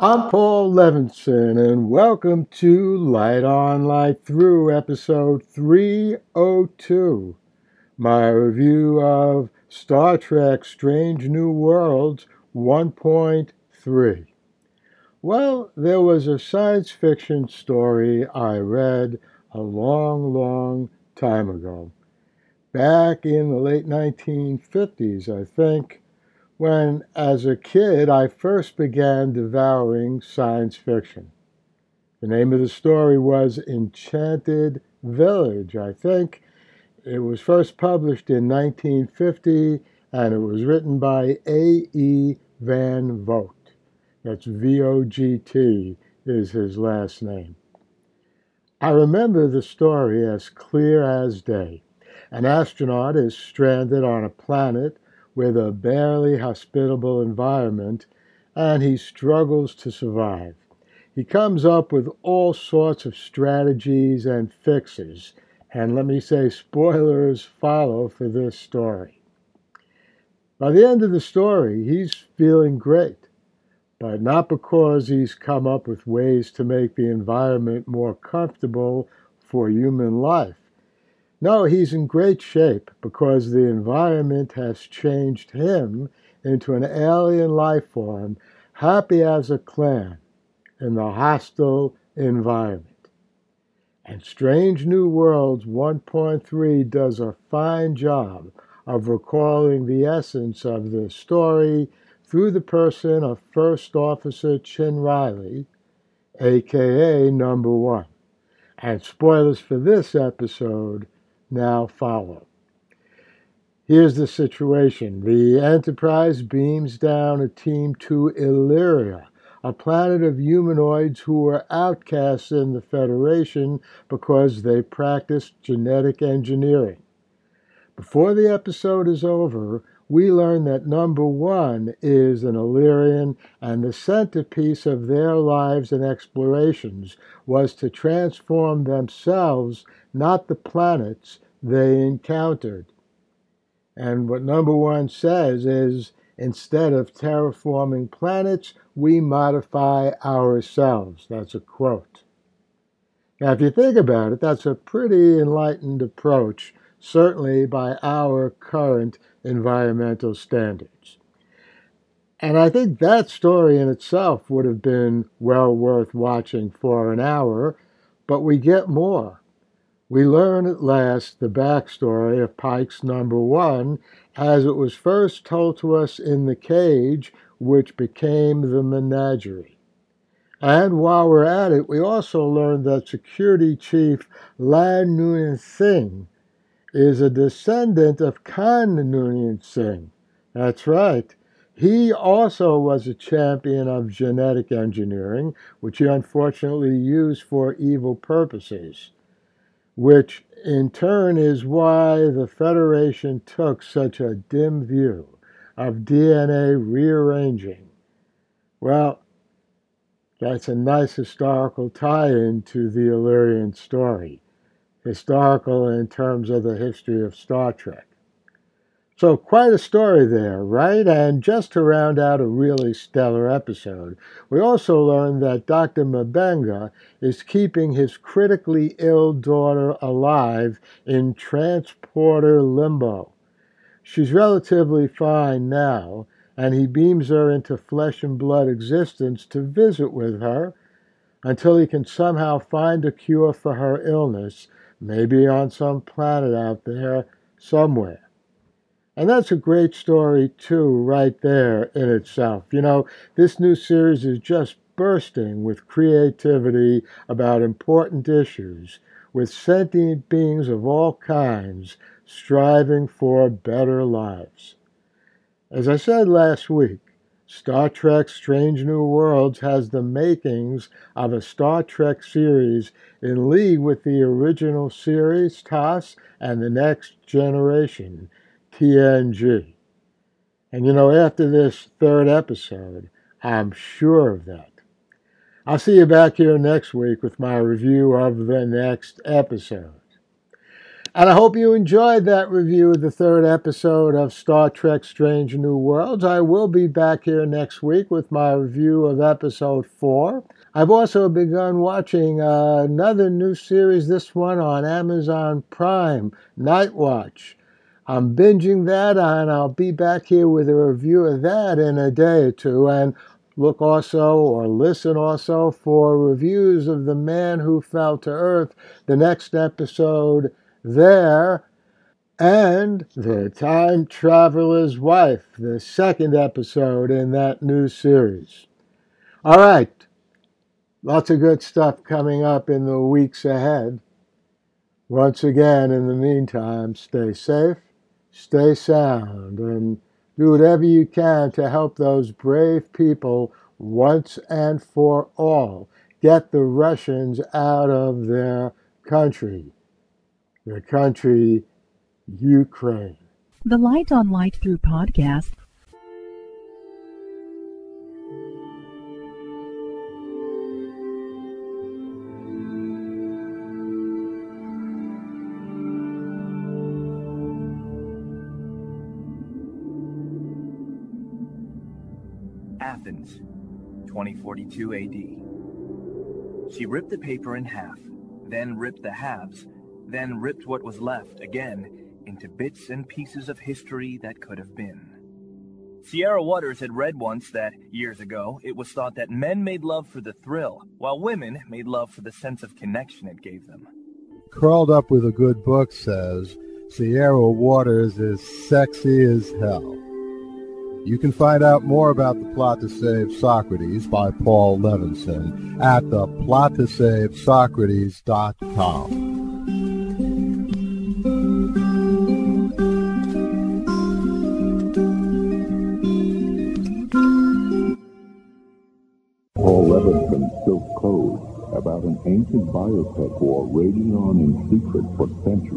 I'm Paul Levinson, and welcome to Light On, Light Through, episode 302, my review of Star Trek Strange New Worlds 1.3. Well, there was a science fiction story I read a long, long time ago. Back in the late 1950s, I think when, as a kid, I first began devouring science fiction. The name of the story was Enchanted Village, I think. It was first published in 1950 and it was written by A.E. Van Vogt. That's V O G T is his last name. I remember the story as clear as day. An astronaut is stranded on a planet with a barely hospitable environment, and he struggles to survive. He comes up with all sorts of strategies and fixes, and let me say, spoilers follow for this story. By the end of the story, he's feeling great, but not because he's come up with ways to make the environment more comfortable for human life. No, he's in great shape because the environment has changed him into an alien life form, happy as a clam in the hostile environment. And Strange New Worlds 1.3 does a fine job of recalling the essence of this story through the person of First Officer Chin Riley, aka Number One. And spoilers for this episode now follow. Here's the situation the Enterprise beams down a team to Illyria, a planet of humanoids who were outcasts in the Federation because they practiced genetic engineering. Before the episode is over, we learn that number one is an Illyrian, and the centerpiece of their lives and explorations was to transform themselves, not the planets, they encountered. And what number one says is instead of terraforming planets, we modify ourselves. That's a quote. Now, if you think about it, that's a pretty enlightened approach, certainly by our current environmental standards. And I think that story in itself would have been well worth watching for an hour, but we get more. We learn at last the backstory of Pike's number one as it was first told to us in the cage, which became the menagerie. And while we're at it, we also learn that Security Chief La'an Noonien Singh is a descendant of Khan Noonien Singh. That's right. He also was a champion of genetic engineering, which he unfortunately used for evil purposes which in turn is why the Federation took such a dim view of DNA rearranging. Well, that's a nice historical tie in to the Illyrian story. Historical in terms of the history of Star Trek. So, quite a story there, right? And just to round out a really stellar episode, we also learned that Dr. M'Benga is keeping his critically ill daughter alive in transporter limbo. She's relatively fine now, and he beams her into flesh and blood existence to visit with her until he can somehow find a cure for her illness, maybe on some planet out there somewhere. And that's a great story, too, right there in itself. You know, this new series is just bursting with creativity about important issues, with sentient beings of all kinds striving for better lives. As I said last week, Star Trek Strange New Worlds has the makings of a Star Trek series in league with the original series, TOS, and the Next Generation TNG. And you know, after this third episode, I'm sure of that. I'll see you back here next week with my review of the next episode. And I hope you enjoyed that review of the third episode of Star Trek Strange New Worlds. I will be back here next week with my review of episode four. I've also begun watching uh, another new series, this one on Amazon Prime, Night Watch. I'm binging that, and I'll be back here with a review of that in a day or two. And look also or listen also for reviews of The Man Who Fell to Earth, the next episode there, and The Time Traveler's Wife, the second episode in that new series. All right, lots of good stuff coming up in the weeks ahead. Once again, in the meantime, stay safe, stay sound, and do whatever you can to help those brave people once and for all get the Russians out of their country, their country, Ukraine. The Light on Light Through podcast Athens, 2042 AD. She ripped the paper in half, then ripped the halves, then ripped what was left again into bits and pieces of history that could have been. Sierra Waters had read once that, years ago, it was thought that men made love for the thrill, while women made love for the sense of connection it gave them. Curled Up with a Good Book says Sierra Waters is sexy as hell. You can find out more about the plot to save Socrates by Paul Levinson at the ancient biotech war raging on in secret for centuries.